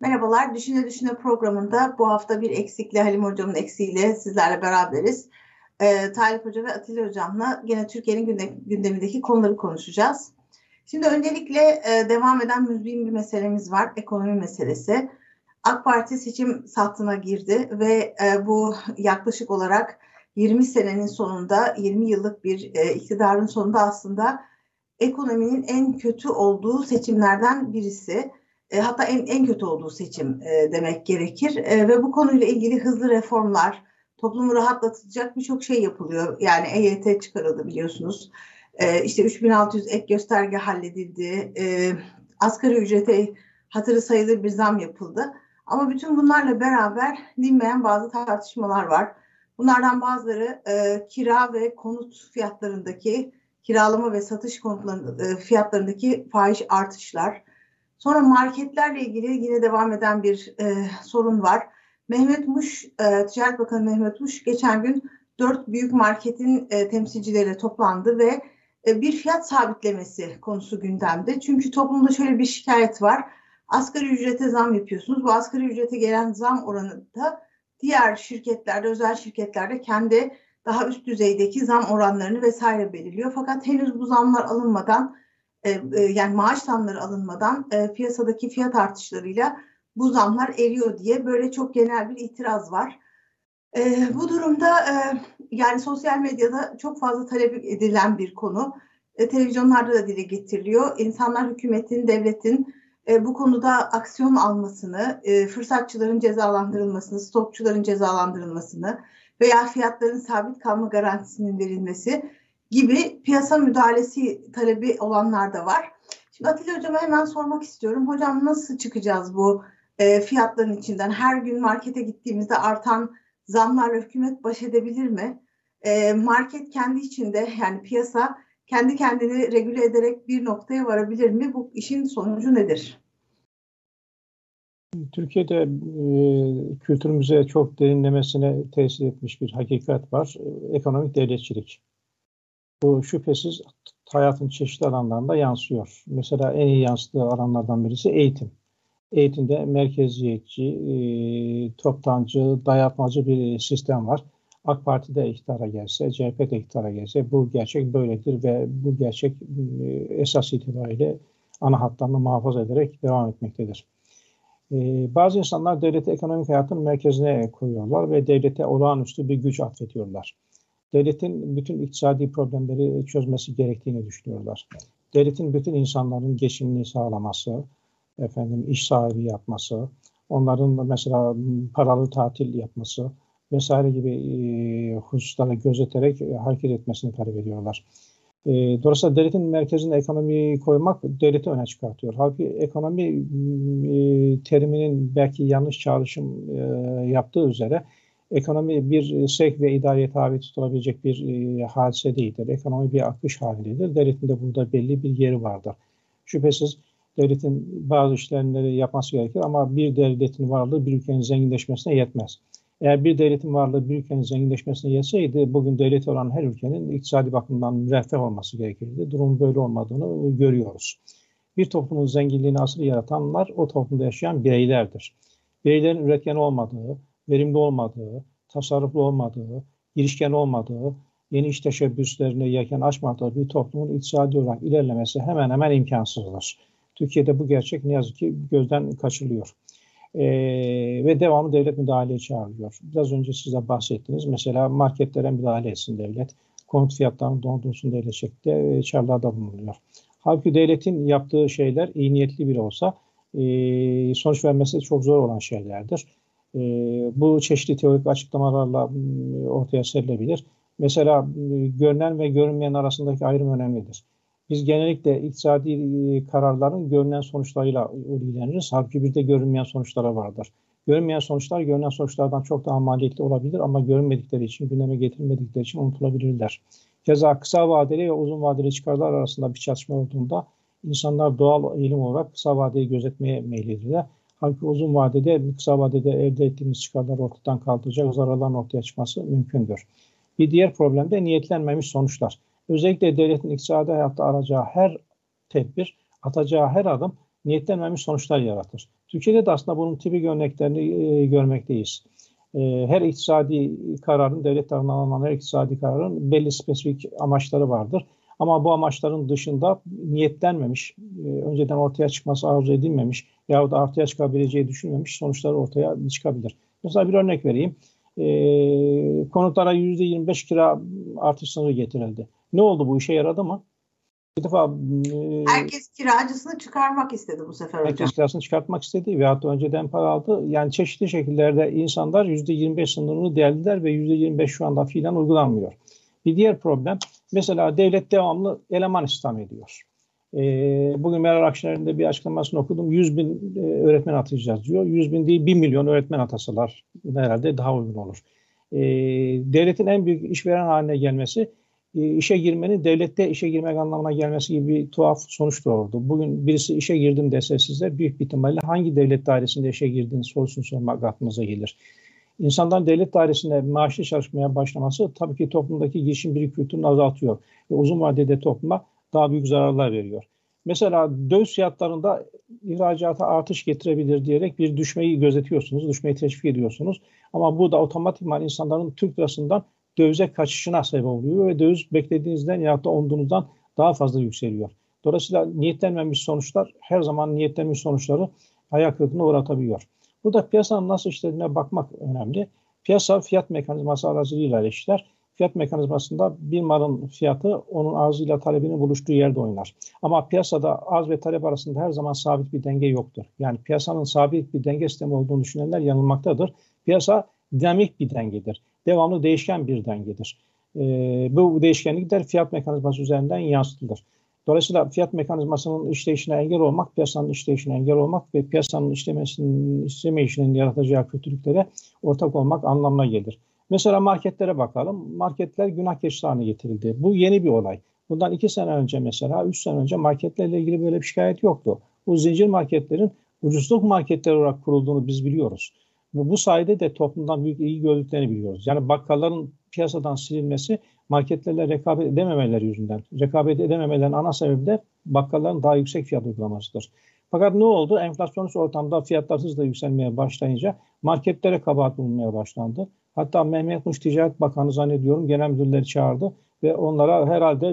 Merhabalar, Düşüne Düşüne programında bu hafta bir eksikle, Halim Hocam'ın eksiğiyle sizlerle beraberiz. Ee, Talip Hoca ve Atilla Hocam'la gene Türkiye'nin gündem, gündemindeki konuları konuşacağız. Şimdi öncelikle e, devam eden müzmin bir meselemiz var, ekonomi meselesi. AK Parti seçim sahtına girdi ve e, bu yaklaşık olarak 20 senenin sonunda, 20 yıllık bir e, iktidarın sonunda aslında ekonominin en kötü olduğu seçimlerden birisi e, hatta en, en kötü olduğu seçim e, demek gerekir. E, ve bu konuyla ilgili hızlı reformlar, toplumu rahatlatacak birçok şey yapılıyor. Yani EYT çıkarıldı biliyorsunuz. E, işte 3600 ek gösterge halledildi. E, asgari ücrete hatırı sayılır bir zam yapıldı. Ama bütün bunlarla beraber dinmeyen bazı tartışmalar var. Bunlardan bazıları e, kira ve konut fiyatlarındaki kiralama ve satış konutlarında e, fiyatlarındaki fahiş artışlar, Sonra marketlerle ilgili yine devam eden bir e, sorun var. Mehmet Muş, e, Ticaret Bakanı Mehmet Muş geçen gün dört büyük marketin e, temsilcileriyle toplandı ve e, bir fiyat sabitlemesi konusu gündemde. Çünkü toplumda şöyle bir şikayet var. Asgari ücrete zam yapıyorsunuz. Bu asgari ücrete gelen zam oranı da diğer şirketlerde, özel şirketlerde kendi daha üst düzeydeki zam oranlarını vesaire belirliyor. Fakat henüz bu zamlar alınmadan yani maaş zamları alınmadan e, piyasadaki fiyat artışlarıyla bu zamlar eriyor diye böyle çok genel bir itiraz var. E, bu durumda e, yani sosyal medyada çok fazla talep edilen bir konu. E, televizyonlarda da dile getiriliyor. İnsanlar hükümetin, devletin e, bu konuda aksiyon almasını, e, fırsatçıların cezalandırılmasını, stokçuların cezalandırılmasını veya fiyatların sabit kalma garantisinin verilmesi gibi piyasa müdahalesi talebi olanlar da var. Şimdi Atilla Hocam'a hemen sormak istiyorum. Hocam nasıl çıkacağız bu e, fiyatların içinden? Her gün markete gittiğimizde artan zamlarla hükümet baş edebilir mi? E, market kendi içinde yani piyasa kendi kendini regüle ederek bir noktaya varabilir mi? Bu işin sonucu nedir? Türkiye'de e, kültürümüze çok derinlemesine tesir etmiş bir hakikat var. E, ekonomik devletçilik. Bu şüphesiz hayatın çeşitli alanlarında yansıyor. Mesela en iyi yansıdığı alanlardan birisi eğitim. Eğitimde merkeziyetçi, e, toptancı, dayatmacı bir sistem var. AK Parti de iktidara gelse, CHP de iktidara gelse bu gerçek böyledir ve bu gerçek e, esas itibariyle ana hatlarını muhafaza ederek devam etmektedir. E, bazı insanlar devleti ekonomik hayatın merkezine koyuyorlar ve devlete olağanüstü bir güç atfediyorlar devletin bütün iktisadi problemleri çözmesi gerektiğini düşünüyorlar. Devletin bütün insanların geçimini sağlaması, efendim iş sahibi yapması, onların mesela paralı tatil yapması vesaire gibi e, hususları gözeterek e, hareket etmesini talep ediyorlar. E, dolayısıyla devletin merkezine ekonomiyi koymak devleti öne çıkartıyor. Halbuki ekonomi e, teriminin belki yanlış çağrışım yaptığı üzere Ekonomi bir sevk ve idareye tabi tutulabilecek bir e, hadise değildir. Ekonomi bir akış halindedir. Devletin de burada belli bir yeri vardır. Şüphesiz devletin bazı işlemleri yapması gerekir ama bir devletin varlığı bir ülkenin zenginleşmesine yetmez. Eğer bir devletin varlığı bir ülkenin zenginleşmesine yetseydi bugün devleti olan her ülkenin iktisadi bakımdan müreffeh olması gerekirdi. Durum böyle olmadığını görüyoruz. Bir toplumun zenginliğini asıl yaratanlar o toplumda yaşayan bireylerdir. Bireylerin üretken olmadığı, verimli olmadığı, tasarruflu olmadığı, girişken olmadığı, yeni iş teşebbüslerine yelken açmadığı bir toplumun iktisadi olarak ilerlemesi hemen hemen imkansızdır. Türkiye'de bu gerçek ne yazık ki gözden kaçırılıyor. Ee, ve devamlı devlet müdahaleye çağırıyor. Biraz önce size bahsettiniz. Mesela marketlere müdahale etsin devlet. Konut fiyatlarını dondursun devlet şeklinde çağrılarda bulunuyor. Halbuki devletin yaptığı şeyler iyi niyetli bile olsa e, sonuç vermesi çok zor olan şeylerdir. E, bu çeşitli teorik açıklamalarla ortaya serilebilir. Mesela görünen ve görünmeyen arasındaki ayrım önemlidir. Biz genellikle iktisadi e, kararların görünen sonuçlarıyla ilgileniriz. Halbuki bir de görünmeyen sonuçlara vardır. Görünmeyen sonuçlar görünen sonuçlardan çok daha maliyetli olabilir ama görünmedikleri için, gündeme getirilmedikleri için unutulabilirler. Keza kısa vadeli ve uzun vadeli çıkarlar arasında bir çatışma olduğunda insanlar doğal eğilim olarak kısa vadeyi gözetmeye meyillidirler. Halbuki uzun vadede, kısa vadede elde ettiğimiz çıkarlar ortadan kaldıracak zararların ortaya çıkması mümkündür. Bir diğer problem de niyetlenmemiş sonuçlar. Özellikle devletin iktisadi hayatta aracağı her tedbir, atacağı her adım niyetlenmemiş sonuçlar yaratır. Türkiye'de de aslında bunun tipik örneklerini e, görmekteyiz. E, her iktisadi kararın, devlet tarafından alınan her iktisadi kararın belli spesifik amaçları vardır. Ama bu amaçların dışında niyetlenmemiş, e, önceden ortaya çıkması arzu edilmemiş yahut da ortaya çıkabileceği düşünmemiş sonuçlar ortaya çıkabilir. Mesela bir örnek vereyim. E, konutlara %25 kira artış sınırı getirildi. Ne oldu bu işe yaradı mı? Bir defa e, herkes kiracısını çıkarmak istedi bu sefer hocam. Herkes kirasını çıkartmak istedi veyahut da önceden para aldı. Yani çeşitli şekillerde insanlar %25 sınırını deldiler ve %25 şu anda fiilen uygulanmıyor. Bir diğer problem mesela devlet devamlı eleman istihdam ediyor. Ee, bugün Meral Akşener'in de bir açıklamasını okudum. 100 bin e, öğretmen atacağız diyor. 100 bin değil 1 milyon öğretmen atasalar herhalde daha uygun olur. Ee, devletin en büyük işveren haline gelmesi e, işe girmenin devlette işe girmek anlamına gelmesi gibi bir tuhaf sonuç doğurdu. Bugün birisi işe girdim dese size büyük bir ihtimalle hangi devlet dairesinde işe girdiğiniz sorusunu sormak aklınıza gelir. İnsanların devlet dairesinde maaşlı çalışmaya başlaması tabii ki toplumdaki girişim bir kültürünü azaltıyor ve uzun vadede topluma daha büyük zararlar veriyor. Mesela döviz fiyatlarında ihracata artış getirebilir diyerek bir düşmeyi gözetiyorsunuz, düşmeyi teşvik ediyorsunuz. Ama bu da otomatikman insanların Türk lirasından dövize kaçışına sebep oluyor ve döviz beklediğinizden ya da umduğunuzdan daha fazla yükseliyor. Dolayısıyla niyetlenmemiş sonuçlar her zaman niyetlenmiş sonuçları ayak kırıklığına uğratabiliyor. Burada piyasanın nasıl işlediğine bakmak önemli. Piyasa fiyat mekanizması aracılığıyla işler. Fiyat mekanizmasında bir malın fiyatı onun arzıyla talebinin buluştuğu yerde oynar. Ama piyasada arz ve talep arasında her zaman sabit bir denge yoktur. Yani piyasanın sabit bir denge sistemi olduğunu düşünenler yanılmaktadır. Piyasa dinamik bir dengedir. Devamlı değişken bir dengedir. E, bu değişkenlikler fiyat mekanizması üzerinden yansıtılır. Dolayısıyla fiyat mekanizmasının işleyişine engel olmak, piyasanın işleyişine engel olmak ve piyasanın işlemesinin, işlemeyişinin yaratacağı kötülüklere ortak olmak anlamına gelir. Mesela marketlere bakalım. Marketler günah keçisi getirildi. Bu yeni bir olay. Bundan iki sene önce mesela, üç sene önce marketlerle ilgili böyle bir şikayet yoktu. Bu zincir marketlerin ucuzluk marketleri olarak kurulduğunu biz biliyoruz. Ve bu sayede de toplumdan büyük ilgi gördüklerini biliyoruz. Yani bakkalların piyasadan silinmesi marketlerle rekabet edememeleri yüzünden. Rekabet edememelerin ana sebebi de bakkalların daha yüksek fiyat uygulamasıdır. Fakat ne oldu? Enflasyonist ortamda fiyatlar hızla yükselmeye başlayınca marketlere kabahat bulunmaya başlandı. Hatta Mehmet Muş Ticaret Bakanı zannediyorum genel müdürleri çağırdı ve onlara herhalde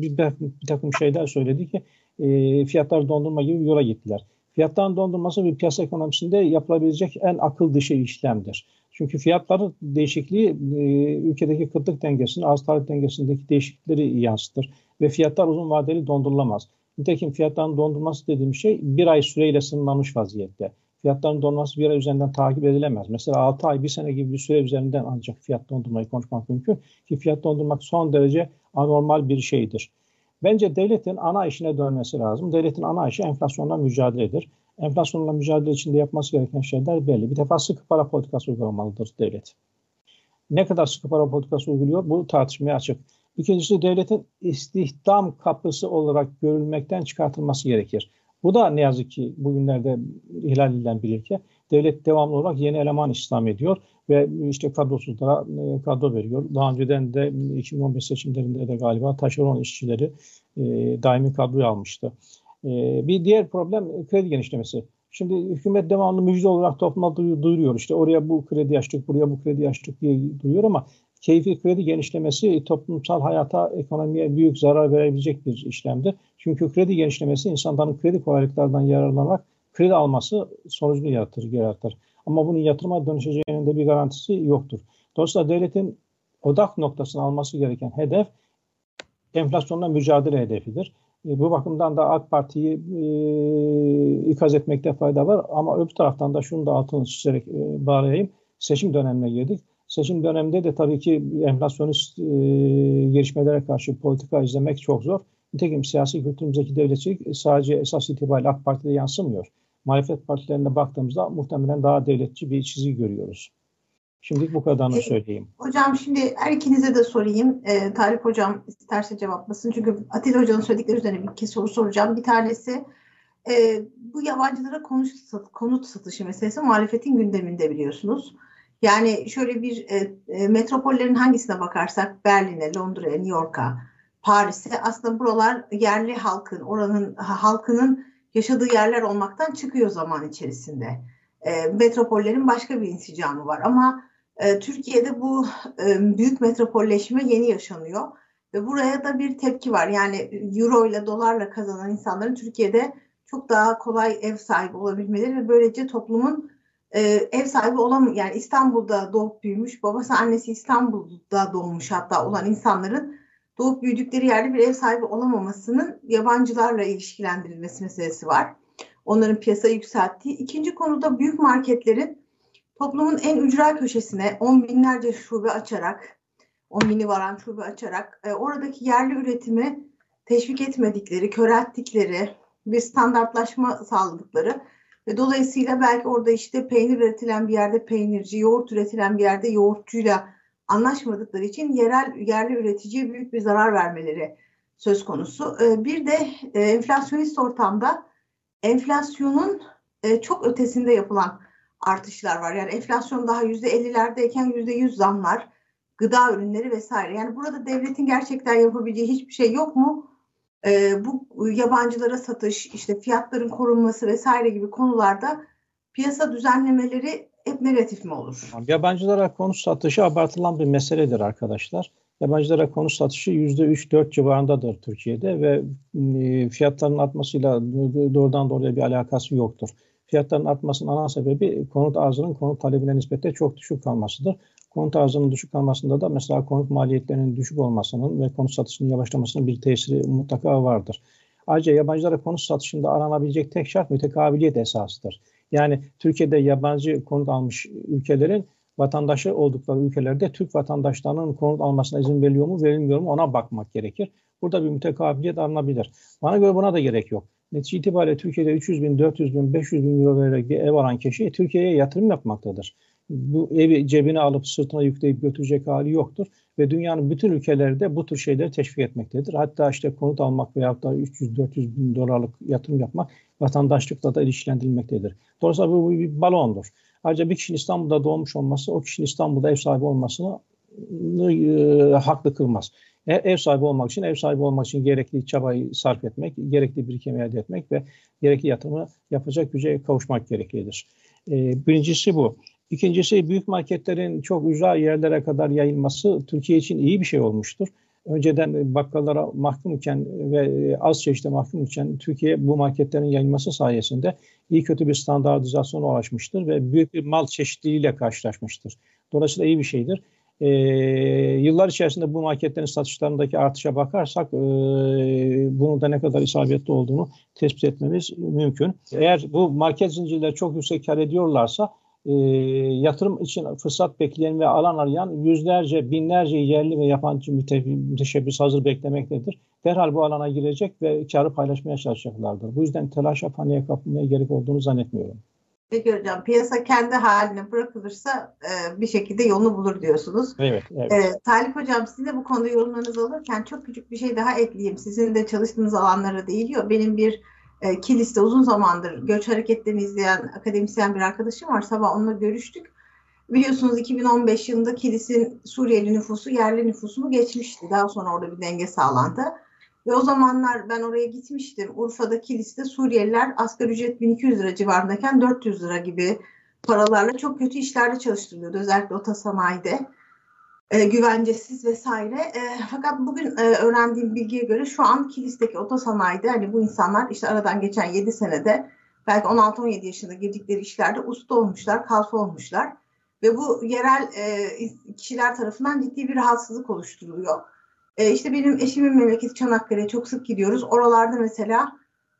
bir, bir takım şeyler söyledi ki e, fiyatlar dondurma gibi yola gittiler. Fiyatların dondurması bir piyasa ekonomisinde yapılabilecek en akıl dışı işlemdir. Çünkü fiyatların değişikliği e, ülkedeki kıtlık dengesini, arz talep dengesindeki değişiklikleri yansıtır ve fiyatlar uzun vadeli dondurulamaz. Nitekim fiyatların dondurması dediğim şey bir ay süreyle sınırlanmış vaziyette. Fiyatların dondurması bir ay üzerinden takip edilemez. Mesela 6 ay, bir sene gibi bir süre üzerinden ancak fiyat dondurmayı konuşmak mümkün. Ki fiyat dondurmak son derece anormal bir şeydir. Bence devletin ana işine dönmesi lazım. Devletin ana işi enflasyonla mücadeledir. Enflasyonla mücadele içinde yapması gereken şeyler belli. Bir defa sıkı para politikası uygulamalıdır devlet. Ne kadar sıkı para politikası uyguluyor bu tartışmaya açık. İkincisi devletin istihdam kapısı olarak görülmekten çıkartılması gerekir. Bu da ne yazık ki bugünlerde ihlal edilen bir ilke. Devlet devamlı olarak yeni eleman istihdam ediyor ve işte kadrosuzlara e, kadro veriyor. Daha önceden de 2015 seçimlerinde de galiba taşeron işçileri e, daimi kadroya almıştı. E, bir diğer problem kredi genişlemesi. Şimdi hükümet devamlı müjde olarak topluma duyuruyor. İşte oraya bu kredi açtık, buraya bu kredi açtık diye duyuyor ama keyfi kredi genişlemesi toplumsal hayata, ekonomiye büyük zarar verebilecek bir işlemdir. Çünkü kredi genişlemesi insanların kredi kolaylıklardan yararlanarak kredi alması sonucunu yaratır, yaratır. Ama bunun yatırıma dönüşeceğinin de bir garantisi yoktur. Dolayısıyla devletin odak noktasını alması gereken hedef enflasyonla mücadele hedefidir. E, bu bakımdan da AK Parti'yi e, ikaz etmekte fayda var. Ama öbür taraftan da şunu da altını çizerek e, bağlayayım. Seçim dönemine girdik. Seçim döneminde de tabii ki enflasyonist e, gelişmelere karşı politika izlemek çok zor. Nitekim siyasi kültürümüzdeki devletçilik sadece esas itibariyle AK Parti'de yansımıyor. Muhalefet partilerine baktığımızda muhtemelen daha devletçi bir çizgi görüyoruz. Şimdi bu kadarını e, söyleyeyim. Hocam şimdi her ikinize de sorayım. E, Tarık Hocam isterse cevaplasın. Çünkü Atilla Hoca'nın söyledikleri üzerine bir iki soru soracağım. Bir tanesi e, bu yabancılara konut, konut satışı meselesi muhalefetin gündeminde biliyorsunuz. Yani şöyle bir e, e, metropollerin hangisine bakarsak Berlin'e, Londra'ya, New York'a, Paris'e aslında buralar yerli halkın, oranın halkının yaşadığı yerler olmaktan çıkıyor zaman içerisinde. E, metropollerin başka bir insicamı var ama e, Türkiye'de bu e, büyük metropolleşme yeni yaşanıyor ve buraya da bir tepki var. Yani euro ile dolarla kazanan insanların Türkiye'de çok daha kolay ev sahibi olabilmeleri ve böylece toplumun e, ev sahibi olan yani İstanbul'da doğup büyümüş, babası annesi İstanbul'da doğmuş hatta olan insanların doğup büyüdükleri yerde bir ev sahibi olamamasının yabancılarla ilişkilendirilmesi meselesi var. Onların piyasa yükselttiği. İkinci konuda büyük marketlerin toplumun en ücra köşesine on binlerce şube açarak, on bini varan şube açarak e, oradaki yerli üretimi teşvik etmedikleri, körelttikleri, bir standartlaşma sağladıkları ve dolayısıyla belki orada işte peynir üretilen bir yerde peynirci, yoğurt üretilen bir yerde yoğurtçuyla anlaşmadıkları için yerel yerli üreticiye büyük bir zarar vermeleri söz konusu. Ee, bir de e, enflasyonist ortamda enflasyonun e, çok ötesinde yapılan artışlar var. Yani enflasyon daha yüzde ellilerdeyken yüzde yüz zamlar, gıda ürünleri vesaire. Yani burada devletin gerçekten yapabileceği hiçbir şey yok mu? e, bu yabancılara satış, işte fiyatların korunması vesaire gibi konularda piyasa düzenlemeleri hep negatif mi olur? Yabancılara konu satışı abartılan bir meseledir arkadaşlar. Yabancılara konu satışı %3-4 civarındadır Türkiye'de ve e, fiyatların artmasıyla doğrudan doğruya bir alakası yoktur. Fiyatların artmasının ana sebebi konut arzının konut talebine nispetle çok düşük kalmasıdır. Konut arzının düşük kalmasında da mesela konut maliyetlerinin düşük olmasının ve konut satışının yavaşlamasının bir tesiri mutlaka vardır. Ayrıca yabancılara konut satışında aranabilecek tek şart mütekabiliyet esasıdır. Yani Türkiye'de yabancı konut almış ülkelerin vatandaşı oldukları ülkelerde Türk vatandaşlarının konut almasına izin veriliyor mu verilmiyor mu ona bakmak gerekir. Burada bir mütekabiliyet alınabilir. Bana göre buna da gerek yok. Netice itibariyle Türkiye'de 300 bin, 400 bin, 500 bin euro vererek bir ev alan kişi Türkiye'ye yatırım yapmaktadır bu evi cebine alıp sırtına yükleyip götürecek hali yoktur. Ve dünyanın bütün ülkeleri de bu tür şeyleri teşvik etmektedir. Hatta işte konut almak veya da 300-400 bin dolarlık yatırım yapmak vatandaşlıkla da ilişkilendirilmektedir. Dolayısıyla bu bir balondur. Ayrıca bir kişinin İstanbul'da doğmuş olması o kişinin İstanbul'da ev sahibi olmasını e, haklı kılmaz. E, ev sahibi olmak için, ev sahibi olmak için gerekli çabayı sarf etmek, gerekli birikimi elde etmek ve gerekli yatırımı yapacak güce kavuşmak gereklidir. E, birincisi bu. İkincisi büyük marketlerin çok uzak yerlere kadar yayılması Türkiye için iyi bir şey olmuştur. Önceden bakkallara mahkum iken ve az çeşitli mahkum iken Türkiye bu marketlerin yayılması sayesinde iyi kötü bir standartizasyona ulaşmıştır ve büyük bir mal çeşitliliğiyle karşılaşmıştır. Dolayısıyla iyi bir şeydir. Ee, yıllar içerisinde bu marketlerin satışlarındaki artışa bakarsak e, bunun da ne kadar isabetli olduğunu tespit etmemiz mümkün. Eğer bu market zincirleri çok yüksek kar ediyorlarsa e, yatırım için fırsat bekleyen ve alan arayan yüzlerce, binlerce yerli ve yabancı müteşebbis hazır beklemektedir. Derhal bu alana girecek ve karı paylaşmaya çalışacaklardır. Bu yüzden telaşa paniğe kapılmaya gerek olduğunu zannetmiyorum. Peki hocam piyasa kendi haline bırakılırsa e, bir şekilde yolunu bulur diyorsunuz. Evet. evet. E, Talip hocam sizin de bu konuda yorumlarınızı alırken çok küçük bir şey daha ekleyeyim. Sizin de çalıştığınız alanlara değiliyor. Benim bir e, Kilis'te uzun zamandır göç hareketlerini izleyen akademisyen bir arkadaşım var. Sabah onunla görüştük. Biliyorsunuz 2015 yılında Kilis'in Suriyeli nüfusu yerli nüfusunu geçmişti. Daha sonra orada bir denge sağlandı. Ve o zamanlar ben oraya gitmiştim. Urfa'da Kilis'te Suriyeliler asgari ücret 1200 lira civarındayken 400 lira gibi paralarla çok kötü işlerde çalıştırılıyordu. Özellikle otosanayide e, güvencesiz vesaire. E, fakat bugün e, öğrendiğim bilgiye göre şu an Kilis'teki otosanayide hani bu insanlar işte aradan geçen 7 senede belki 16-17 yaşında girdikleri işlerde usta olmuşlar, kalfa olmuşlar. Ve bu yerel e, kişiler tarafından ciddi bir rahatsızlık oluşturuluyor. E, işte benim eşimin memleketi Çanakkale'ye çok sık gidiyoruz. Oralarda mesela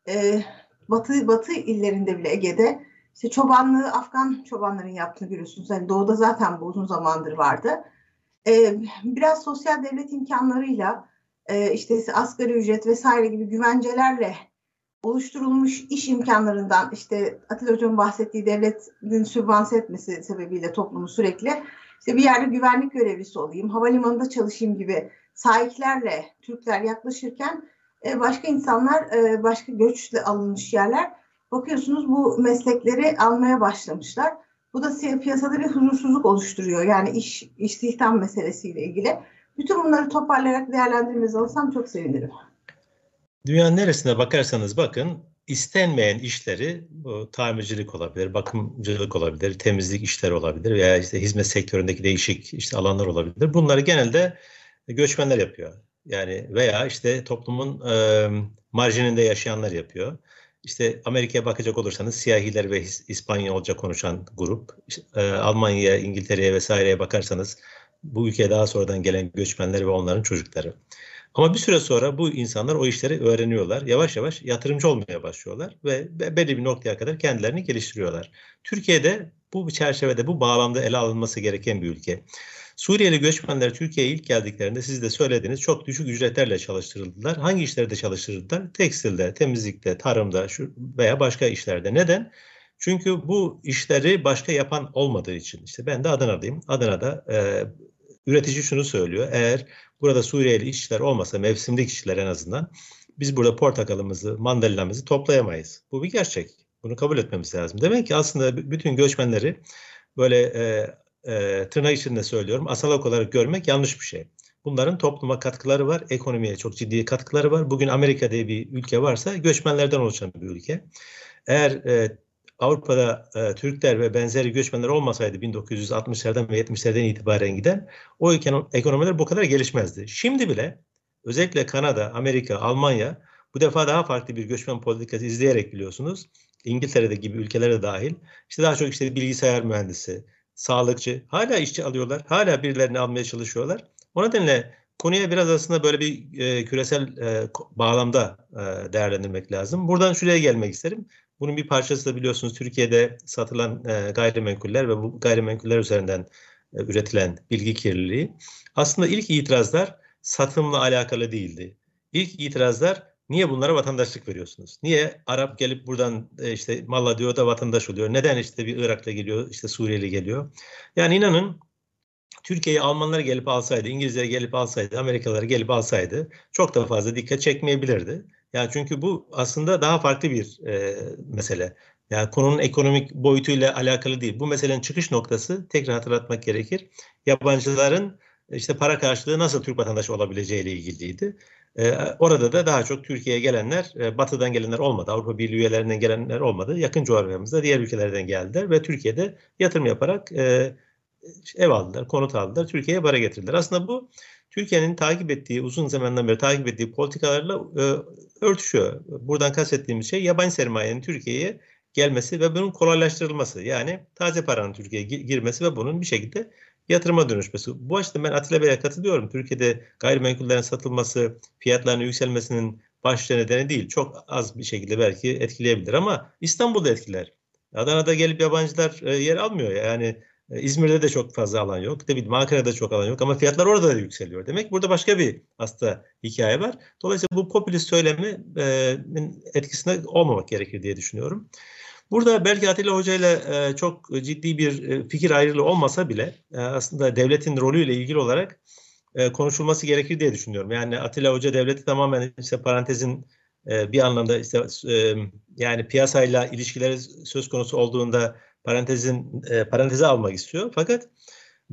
e, batı batı illerinde bile Ege'de işte çobanlığı Afgan çobanların yaptığını görüyorsunuz. Yani doğuda zaten bu uzun zamandır vardı e, biraz sosyal devlet imkanlarıyla e, işte asgari ücret vesaire gibi güvencelerle oluşturulmuş iş imkanlarından işte Atilla Hoca'nın bahsettiği devletin sübvanse etmesi sebebiyle toplumu sürekli işte bir yerde güvenlik görevlisi olayım, havalimanında çalışayım gibi sahiplerle Türkler yaklaşırken e, başka insanlar, e, başka göçle alınmış yerler bakıyorsunuz bu meslekleri almaya başlamışlar. Bu da piyasada bir huzursuzluk oluşturuyor. Yani iş istihdam meselesiyle ilgili. Bütün bunları toparlayarak değerlendirmenizi alırsam çok sevinirim. Dünyanın neresine bakarsanız bakın istenmeyen işleri bu tamircilik olabilir, bakımcılık olabilir, temizlik işleri olabilir veya işte hizmet sektöründeki değişik işte alanlar olabilir. Bunları genelde göçmenler yapıyor. Yani veya işte toplumun e, marjininde yaşayanlar yapıyor. İşte Amerika'ya bakacak olursanız siyahiler ve İspanyolca konuşan grup, e, Almanya'ya, İngiltere'ye vesaireye bakarsanız bu ülkeye daha sonradan gelen göçmenler ve onların çocukları. Ama bir süre sonra bu insanlar o işleri öğreniyorlar. Yavaş yavaş yatırımcı olmaya başlıyorlar ve belli bir noktaya kadar kendilerini geliştiriyorlar. Türkiye'de bu çerçevede bu bağlamda ele alınması gereken bir ülke. Suriyeli göçmenler Türkiye'ye ilk geldiklerinde siz de söylediniz çok düşük ücretlerle çalıştırıldılar. Hangi işlerde çalıştırıldılar? Tekstilde, temizlikte, tarımda şu veya başka işlerde. Neden? Çünkü bu işleri başka yapan olmadığı için. İşte ben de Adana'dayım. Adana'da e, üretici şunu söylüyor. Eğer burada Suriyeli işçiler olmasa, mevsimlik işçiler en azından, biz burada portakalımızı, mandalinamızı toplayamayız. Bu bir gerçek. Bunu kabul etmemiz lazım. Demek ki aslında bütün göçmenleri böyle e, e, tırnak içinde söylüyorum asalak olarak görmek yanlış bir şey. Bunların topluma katkıları var, ekonomiye çok ciddi katkıları var. Bugün Amerika diye bir ülke varsa göçmenlerden oluşan bir ülke. Eğer e, Avrupa'da e, Türkler ve benzeri göçmenler olmasaydı 1960'lardan ve 70'lerden itibaren giden o ülkenin ekonomiler bu kadar gelişmezdi. Şimdi bile özellikle Kanada, Amerika, Almanya bu defa daha farklı bir göçmen politikası izleyerek biliyorsunuz. İngiltere'de gibi ülkelere dahil işte daha çok işte bilgisayar mühendisi, sağlıkçı hala işçi alıyorlar. Hala birilerini almaya çalışıyorlar. O nedenle konuya biraz aslında böyle bir e, küresel e, bağlamda e, değerlendirmek lazım. Buradan şuraya gelmek isterim. Bunun bir parçası da biliyorsunuz Türkiye'de satılan e, gayrimenkuller ve bu gayrimenkuller üzerinden e, üretilen bilgi kirliliği. Aslında ilk itirazlar satımla alakalı değildi. İlk itirazlar niye bunlara vatandaşlık veriyorsunuz? Niye Arap gelip buradan e, işte malla diyor da vatandaş oluyor? Neden işte bir Irak'ta geliyor, işte Suriyeli geliyor? Yani inanın Türkiye'ye Almanlar gelip alsaydı, İngilizler gelip alsaydı, Amerikalılar gelip alsaydı çok da fazla dikkat çekmeyebilirdi. Yani çünkü bu aslında daha farklı bir e, mesele. Yani konunun ekonomik boyutuyla alakalı değil. Bu meselenin çıkış noktası tekrar hatırlatmak gerekir. Yabancıların işte para karşılığı nasıl Türk vatandaşı olabileceğiyle ilgiliydi. Ee, orada da daha çok Türkiye'ye gelenler, e, batıdan gelenler olmadı. Avrupa Birliği üyelerinden gelenler olmadı. Yakın coğrafyamızda diğer ülkelerden geldiler ve Türkiye'de yatırım yaparak e, ev aldılar, konut aldılar. Türkiye'ye para getirdiler. Aslında bu Türkiye'nin takip ettiği, uzun zamandan beri takip ettiği politikalarla e, örtüşüyor. Buradan kastettiğimiz şey yabancı sermayenin Türkiye'ye gelmesi ve bunun kolaylaştırılması. Yani taze paranın Türkiye'ye girmesi ve bunun bir şekilde yatırıma dönüşmesi. Bu açıdan ben Atilla Bey'e katılıyorum. Türkiye'de gayrimenkullerin satılması, fiyatlarının yükselmesinin başlıca nedeni değil. Çok az bir şekilde belki etkileyebilir ama İstanbul'da etkiler. Adana'da gelip yabancılar e, yer almıyor. Yani e, İzmir'de de çok fazla alan yok. Tabii Ankara'da çok alan yok ama fiyatlar orada da yükseliyor. Demek burada başka bir hasta hikaye var. Dolayısıyla bu popülist söylemi e, etkisinde olmamak gerekir diye düşünüyorum. Burada belki Atilla Hoca ile e, çok ciddi bir e, fikir ayrılığı olmasa bile e, aslında devletin rolüyle ilgili olarak konuşulması gerekir diye düşünüyorum. Yani Atilla Hoca devleti tamamen işte parantezin bir anlamda işte e, yani piyasayla ilişkileri söz konusu olduğunda parantezin e, paranteze almak istiyor. Fakat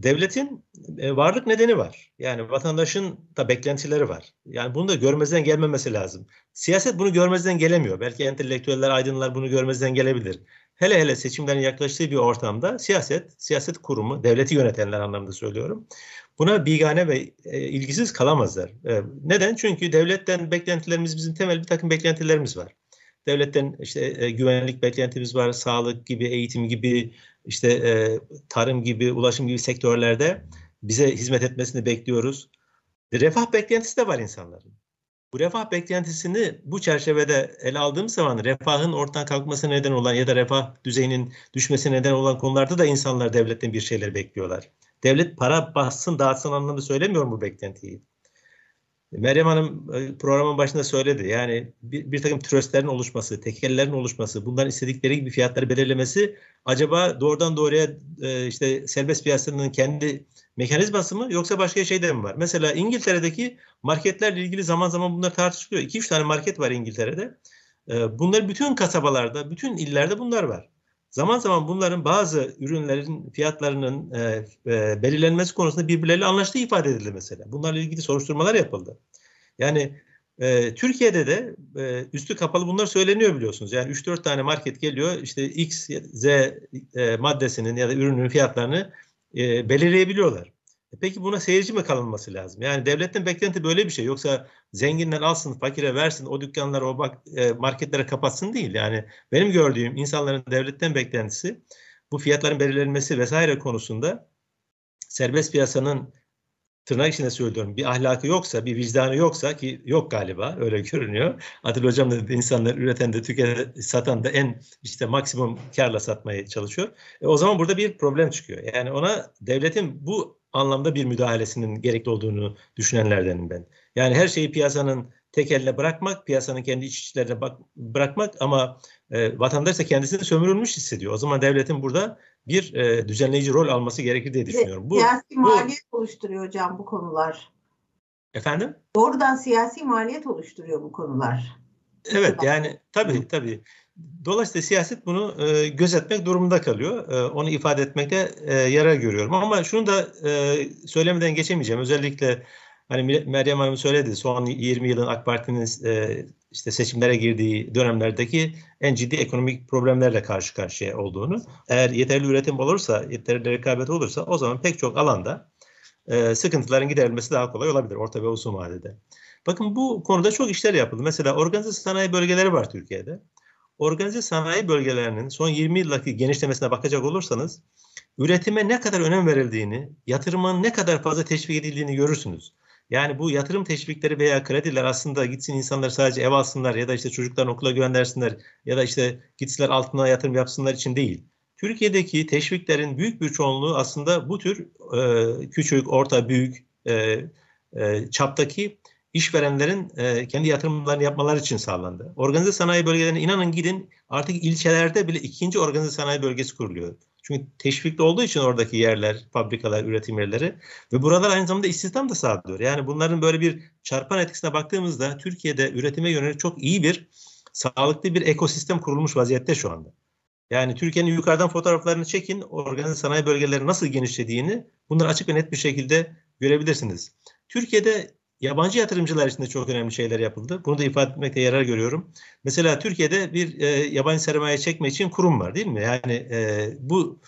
devletin e, varlık nedeni var. Yani vatandaşın da beklentileri var. Yani bunu da görmezden gelmemesi lazım. Siyaset bunu görmezden gelemiyor. Belki entelektüeller, aydınlar bunu görmezden gelebilir. Hele hele seçimlerin yaklaştığı bir ortamda siyaset, siyaset kurumu, devleti yönetenler anlamında söylüyorum. Buna bigane ve e, ilgisiz kalamazlar. E, neden? Çünkü devletten beklentilerimiz, bizim temel bir takım beklentilerimiz var. Devletten işte güvenlik beklentimiz var, sağlık gibi, eğitim gibi, işte e, tarım gibi, ulaşım gibi sektörlerde bize hizmet etmesini bekliyoruz. Refah beklentisi de var insanların. Bu refah beklentisini bu çerçevede ele aldığım zaman refahın ortadan kalkması neden olan ya da refah düzeyinin düşmesi neden olan konularda da insanlar devletten bir şeyler bekliyorlar. Devlet para bassın dağıtsın anlamında söylemiyorum bu beklentiyi. Meryem Hanım e, programın başında söyledi. Yani bir, bir takım tröstlerin oluşması, tekellerin oluşması, bunların istedikleri gibi fiyatları belirlemesi acaba doğrudan doğruya e, işte serbest piyasanın kendi mekanizması mı yoksa başka şey de mi var? Mesela İngiltere'deki marketlerle ilgili zaman zaman bunlar tartışılıyor. 2-3 tane market var İngiltere'de. E, bunlar bütün kasabalarda, bütün illerde bunlar var. Zaman zaman bunların bazı ürünlerin fiyatlarının e, e, belirlenmesi konusunda birbirleriyle anlaştığı ifade edildi mesela. Bunlarla ilgili soruşturmalar yapıldı. Yani E, Türkiye'de de e, üstü kapalı bunlar söyleniyor biliyorsunuz. Yani 3-4 tane market geliyor işte X, Z e, maddesinin ya da ürünün fiyatlarını e, belirleyebiliyorlar. E, peki buna seyirci mi kalınması lazım? Yani devletten beklenti böyle bir şey. Yoksa zenginler alsın, fakire versin, o dükkanları, o bak, e, marketlere kapatsın değil. Yani benim gördüğüm insanların devletten beklentisi bu fiyatların belirlenmesi vesaire konusunda serbest piyasanın tırnak içinde söylüyorum bir ahlakı yoksa, bir vicdanı yoksa ki yok galiba öyle görünüyor. Adil Hocam da dedi, insanlar üreten de tüketen satan da en işte maksimum karla satmaya çalışıyor. E, o zaman burada bir problem çıkıyor. Yani ona devletin bu anlamda bir müdahalesinin gerekli olduğunu düşünenlerdenim ben. Yani her şeyi piyasanın tek eline bırakmak, piyasanın kendi iç içlerine bak, bırakmak ama e, vatandaş da kendisini sömürülmüş hissediyor. O zaman devletin burada bir e, düzenleyici rol alması gerekir diye düşünüyorum. Bu, siyasi maliyet oluşturuyor hocam bu konular. Efendim? Doğrudan siyasi maliyet oluşturuyor bu konular. Evet yani tabii tabii. Dolayısıyla siyaset bunu e, gözetmek durumunda kalıyor. E, onu ifade etmekte e, yarar görüyorum. Ama şunu da e, söylemeden geçemeyeceğim. Özellikle hani Meryem Hanım söyledi son 20 yılın AK Parti'nin e, işte seçimlere girdiği dönemlerdeki en ciddi ekonomik problemlerle karşı karşıya olduğunu. Eğer yeterli üretim olursa, yeterli rekabet olursa o zaman pek çok alanda e, sıkıntıların giderilmesi daha kolay olabilir orta ve uzun vadede. Bakın bu konuda çok işler yapıldı. Mesela organize sanayi bölgeleri var Türkiye'de. Organize sanayi bölgelerinin son 20 yıldaki genişlemesine bakacak olursanız üretime ne kadar önem verildiğini, yatırımın ne kadar fazla teşvik edildiğini görürsünüz. Yani bu yatırım teşvikleri veya krediler aslında gitsin insanlar sadece ev alsınlar ya da işte çocuklarını okula göndersinler ya da işte gitsinler altına yatırım yapsınlar için değil. Türkiye'deki teşviklerin büyük bir çoğunluğu aslında bu tür e, küçük, orta, büyük e, e, çaptaki işverenlerin e, kendi yatırımlarını yapmaları için sağlandı. Organize sanayi bölgelerine inanın gidin artık ilçelerde bile ikinci organize sanayi bölgesi kuruluyor. Çünkü teşvikli olduğu için oradaki yerler, fabrikalar, üretim yerleri ve buralar aynı zamanda istihdam da sağlıyor. Yani bunların böyle bir çarpan etkisine baktığımızda Türkiye'de üretime yönelik çok iyi bir sağlıklı bir ekosistem kurulmuş vaziyette şu anda. Yani Türkiye'nin yukarıdan fotoğraflarını çekin, organize sanayi bölgeleri nasıl genişlediğini bunları açık ve net bir şekilde görebilirsiniz. Türkiye'de yabancı yatırımcılar için de çok önemli şeyler yapıldı. Bunu da ifade etmekte yarar görüyorum. Mesela Türkiye'de bir e, yabancı sermaye çekme için kurum var değil mi? Yani e, bu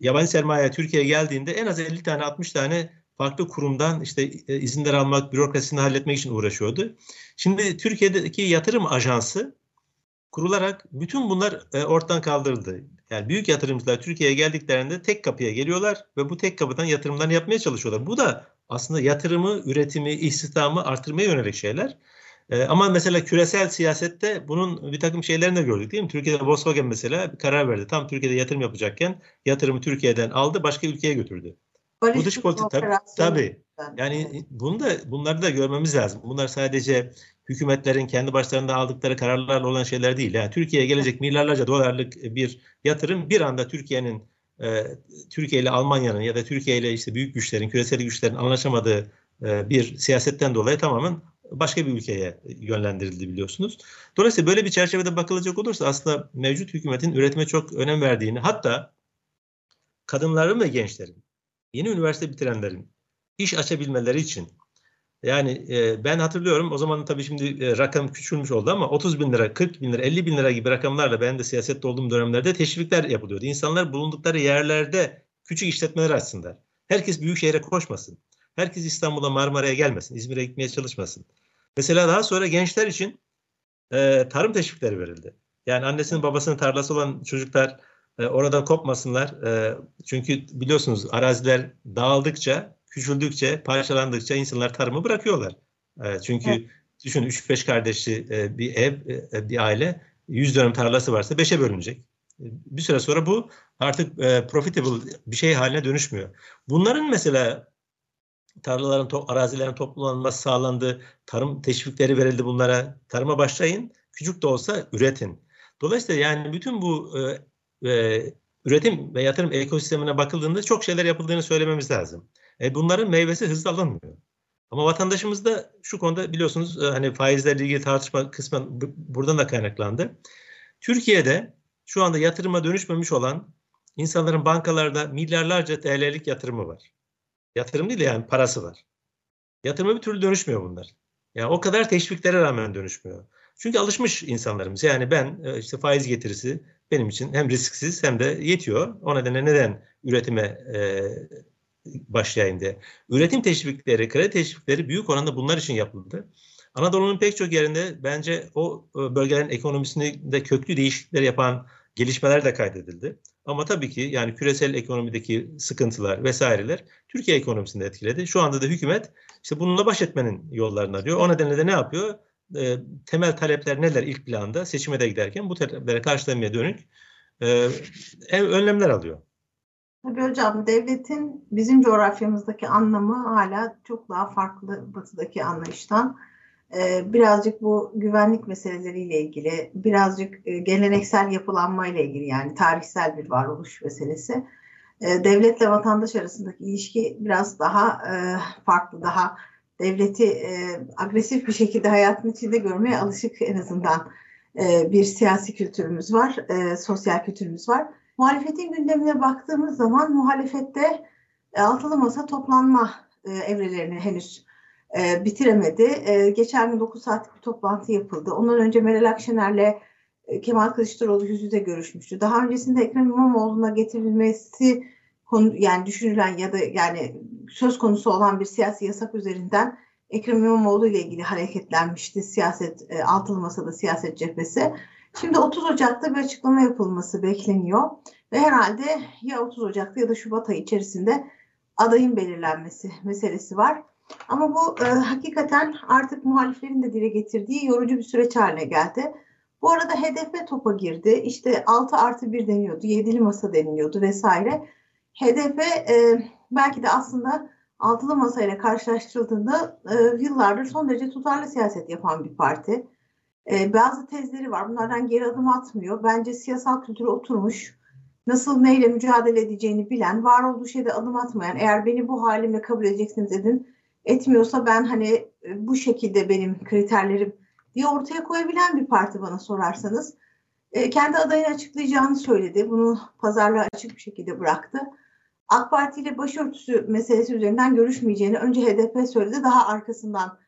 yabancı sermaye Türkiye'ye geldiğinde en az 50 tane 60 tane farklı kurumdan işte e, izinler almak, bürokrasisini halletmek için uğraşıyordu. Şimdi Türkiye'deki yatırım ajansı kurularak bütün bunlar e, ortadan kaldırıldı. Yani büyük yatırımcılar Türkiye'ye geldiklerinde tek kapıya geliyorlar ve bu tek kapıdan yatırımlarını yapmaya çalışıyorlar. Bu da aslında yatırımı, üretimi, istihdamı artırmaya yönelik şeyler. Ee, ama mesela küresel siyasette bunun bir takım şeylerini de gördük değil mi? Türkiye'de Volkswagen mesela bir karar verdi. Tam Türkiye'de yatırım yapacakken yatırımı Türkiye'den aldı, başka ülkeye götürdü. Barış Bu dış politika tabii, tabii. Yani bunu da bunları da görmemiz lazım. Bunlar sadece hükümetlerin kendi başlarında aldıkları kararlarla olan şeyler değil. Yani Türkiye'ye gelecek milyarlarca dolarlık bir yatırım bir anda Türkiye'nin e, Türkiye ile Almanya'nın ya da Türkiye ile işte büyük güçlerin, küresel güçlerin anlaşamadığı e, bir siyasetten dolayı tamamen başka bir ülkeye yönlendirildi biliyorsunuz. Dolayısıyla böyle bir çerçevede bakılacak olursa aslında mevcut hükümetin üretime çok önem verdiğini hatta kadınların ve gençlerin, yeni üniversite bitirenlerin iş açabilmeleri için yani e, ben hatırlıyorum o zaman tabii şimdi e, rakam küçülmüş oldu ama 30 bin lira, 40 bin lira, 50 bin lira gibi rakamlarla ben de siyasette olduğum dönemlerde teşvikler yapılıyordu. İnsanlar bulundukları yerlerde küçük işletmeler açsınlar. Herkes büyük şehre koşmasın. Herkes İstanbul'a Marmara'ya gelmesin. İzmir'e gitmeye çalışmasın. Mesela daha sonra gençler için e, tarım teşvikleri verildi. Yani annesinin babasının tarlası olan çocuklar e, oradan kopmasınlar. E, çünkü biliyorsunuz araziler dağıldıkça küçüldükçe, parçalandıkça insanlar tarımı bırakıyorlar. E, çünkü evet. düşün 3-5 kardeşli e, bir ev, e, bir aile 100 dönüm tarlası varsa 5'e bölünecek. E, bir süre sonra bu artık e, profitable bir şey haline dönüşmüyor. Bunların mesela tarlaların, to arazilerin toplanması sağlandı, tarım teşvikleri verildi bunlara. Tarıma başlayın, küçük de olsa üretin. Dolayısıyla yani bütün bu e, e, üretim ve yatırım ekosistemine bakıldığında çok şeyler yapıldığını söylememiz lazım. E, bunların meyvesi hızlı alınmıyor. Ama vatandaşımızda şu konuda biliyorsunuz e, hani faizlerle ilgili tartışma kısmen buradan da kaynaklandı. Türkiye'de şu anda yatırıma dönüşmemiş olan insanların bankalarda milyarlarca TL'lik yatırımı var. Yatırım değil yani parası var. Yatırıma bir türlü dönüşmüyor bunlar. Yani o kadar teşviklere rağmen dönüşmüyor. Çünkü alışmış insanlarımız. Yani ben e, işte faiz getirisi benim için hem risksiz hem de yetiyor. O nedenle neden üretime e, başlayayım diye. Üretim teşvikleri, kredi teşvikleri büyük oranda bunlar için yapıldı. Anadolu'nun pek çok yerinde bence o e, bölgelerin ekonomisinde köklü değişiklikler yapan gelişmeler de kaydedildi. Ama tabii ki yani küresel ekonomideki sıkıntılar vesaireler Türkiye ekonomisini etkiledi. Şu anda da hükümet işte bununla baş etmenin yollarını arıyor. O nedenle de ne yapıyor? E, temel talepler neler ilk planda seçime de giderken bu taleplere karşılamaya dönük e, önlemler alıyor. Tabii hocam devletin bizim coğrafyamızdaki anlamı hala çok daha farklı batıdaki anlayıştan. Ee, birazcık bu güvenlik meseleleriyle ilgili, birazcık e, geleneksel yapılanma ile ilgili yani tarihsel bir varoluş meselesi. Ee, devletle vatandaş arasındaki ilişki biraz daha e, farklı, daha devleti e, agresif bir şekilde hayatın içinde görmeye alışık en azından bir siyasi kültürümüz var, sosyal kültürümüz var. Muhalefetin gündemine baktığımız zaman muhalefette altılı masa toplanma evrelerini henüz e, bitiremedi. E, geçen gün 9 saatlik bir toplantı yapıldı. Ondan önce Meral Akşener'le e, Kemal Kılıçdaroğlu yüz yüze görüşmüştü. Daha öncesinde Ekrem İmamoğlu'na getirilmesi konu yani düşünülen ya da yani söz konusu olan bir siyasi yasak üzerinden Ekrem İmamoğlu ile ilgili hareketlenmişti siyaset e, altılı masada siyaset cephesi. Şimdi 30 Ocak'ta bir açıklama yapılması bekleniyor ve herhalde ya 30 Ocak'ta ya da Şubat ayı içerisinde adayın belirlenmesi meselesi var. Ama bu e, hakikaten artık muhaliflerin de dile getirdiği yorucu bir süreç haline geldi. Bu arada HDP topa girdi. İşte 6 artı 1 deniyordu, 7'li masa deniliyordu vesaire. HDP e, belki de aslında altılı masayla karşılaştırıldığında e, yıllardır son derece tutarlı siyaset yapan bir parti. E, bazı tezleri var. Bunlardan geri adım atmıyor. Bence siyasal kültürü oturmuş. Nasıl neyle mücadele edeceğini bilen, var olduğu şeyde adım atmayan, eğer beni bu halimle kabul edeceksiniz edin, etmiyorsa ben hani e, bu şekilde benim kriterlerim diye ortaya koyabilen bir parti bana sorarsanız. E, kendi adayını açıklayacağını söyledi. Bunu pazarlığa açık bir şekilde bıraktı. AK Parti ile başörtüsü meselesi üzerinden görüşmeyeceğini önce HDP söyledi. Daha arkasından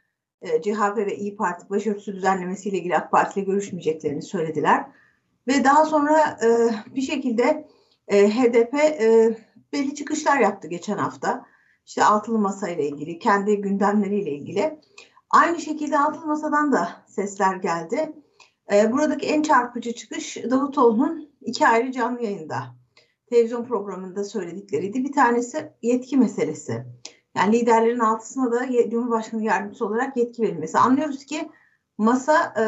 e, CHP ve İyi Parti başörtüsü düzenlemesiyle ilgili AK Parti ile görüşmeyeceklerini söylediler. Ve daha sonra e, bir şekilde e, HDP e, belli çıkışlar yaptı geçen hafta işte altılı masa ile ilgili, kendi gündemleriyle ilgili. Aynı şekilde altılı masadan da sesler geldi. Ee, buradaki en çarpıcı çıkış Davutoğlu'nun iki ayrı canlı yayında televizyon programında söyledikleriydi. Bir tanesi yetki meselesi. Yani liderlerin altısına da Cumhurbaşkanı yardımcısı olarak yetki verilmesi. Anlıyoruz ki masa e,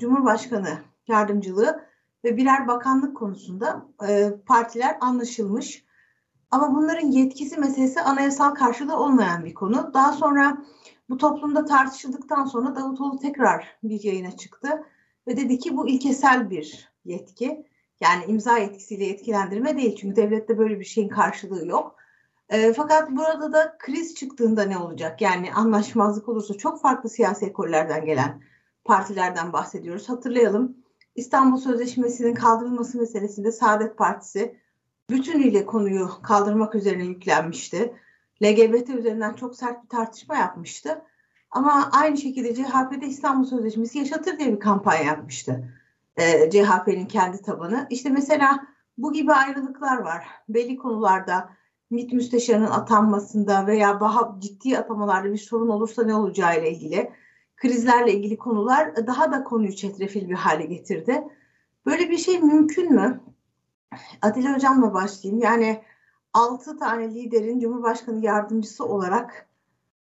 Cumhurbaşkanı yardımcılığı ve birer bakanlık konusunda e, partiler anlaşılmış. Ama bunların yetkisi meselesi anayasal karşılığı olmayan bir konu. Daha sonra bu toplumda tartışıldıktan sonra Davutoğlu tekrar bir yayına çıktı ve dedi ki bu ilkesel bir yetki. Yani imza yetkisiyle yetkilendirme değil çünkü devlette böyle bir şeyin karşılığı yok. E, fakat burada da kriz çıktığında ne olacak? Yani anlaşmazlık olursa çok farklı siyasi ekollerden gelen partilerden bahsediyoruz. Hatırlayalım İstanbul Sözleşmesi'nin kaldırılması meselesinde Saadet Partisi bütünüyle konuyu kaldırmak üzerine yüklenmişti. LGBT üzerinden çok sert bir tartışma yapmıştı. Ama aynı şekilde CHP'de İstanbul Sözleşmesi yaşatır diye bir kampanya yapmıştı. E, CHP'nin kendi tabanı. İşte mesela bu gibi ayrılıklar var. Belli konularda MİT müsteşarının atanmasında veya daha ciddi atamalarda bir sorun olursa ne olacağı ile ilgili krizlerle ilgili konular daha da konuyu çetrefil bir hale getirdi. Böyle bir şey mümkün mü? Atilla Hocam'la başlayayım. Yani 6 tane liderin Cumhurbaşkanı yardımcısı olarak